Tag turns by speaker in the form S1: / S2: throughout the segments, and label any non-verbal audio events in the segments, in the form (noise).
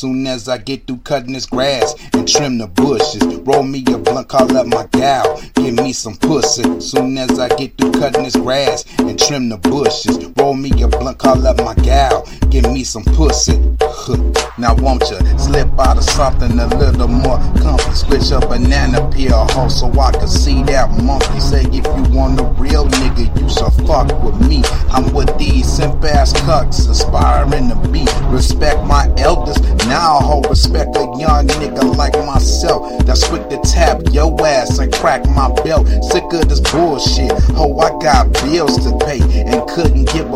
S1: Soon as I get through cutting this grass and trim the bushes, roll me a blunt, call up my gal, give me some pussy. Soon as I get through cutting this grass and trim the bushes, roll me a blunt, call up my gal, give me some pussy. (laughs) Now won't you slip out of something a little more comfy? Switch a banana peel, hoe, so I can see that monkey. Say if you want a real nigga, you should fuck with me. I'm with these simp ass cucks, aspiring to be. Respect my elders, now I hold respect a young nigga like myself. That's quick to tap your ass and crack my belt. Sick of this bullshit, ho, I got bills to pay and couldn't give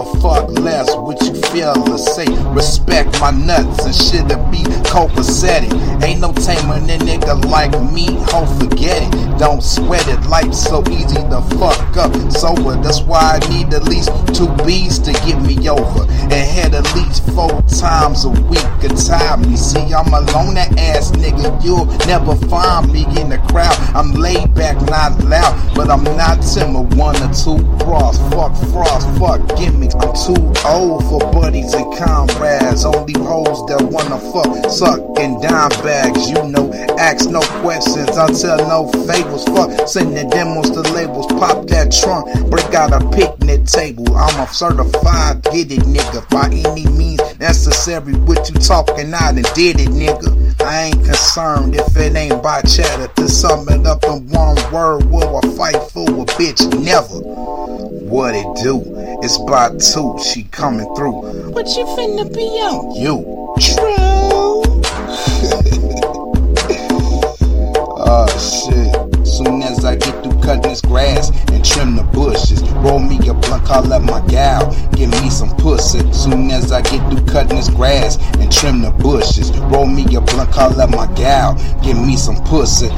S1: feel. Respect my nuts and shit to be copacetic. Ain't no taming a nigga like me, ho, forget it. Don't sweat it, life's so easy to fuck up. Sober, that's why I need at least two B's to get me over. And head at least four times a week to time me. See, I'm a loner ass nigga, you'll never find me in the crowd. I'm laid back, not loud, but I'm not timid. One or two bras, fuck frost, fuck gimmicks. I'm too old for buddies and comrades. Only hoes that wanna fuck, suck, and dime bags. You know, ask no questions, I tell no fables. Fuck, send the demos to labels, pop that trunk, break out a picnic table. I'm a certified get it nigga by any means necessary. What you talking out and did it, nigga. I ain't concerned if it ain't by chatter. To sum it up in one word, will I fight for a bitch? Never. What it do? It's by two, she coming through.
S2: What you finna be on?
S1: You.
S2: True.
S1: Oh (laughs) shit. Soon as I get through cutting this grass and trim the bushes, roll me a blunt, call up my gal, give me some pussy. Soon as I get through cutting this grass and trim the bushes, roll me a blunt, call up my gal, give me some pussy.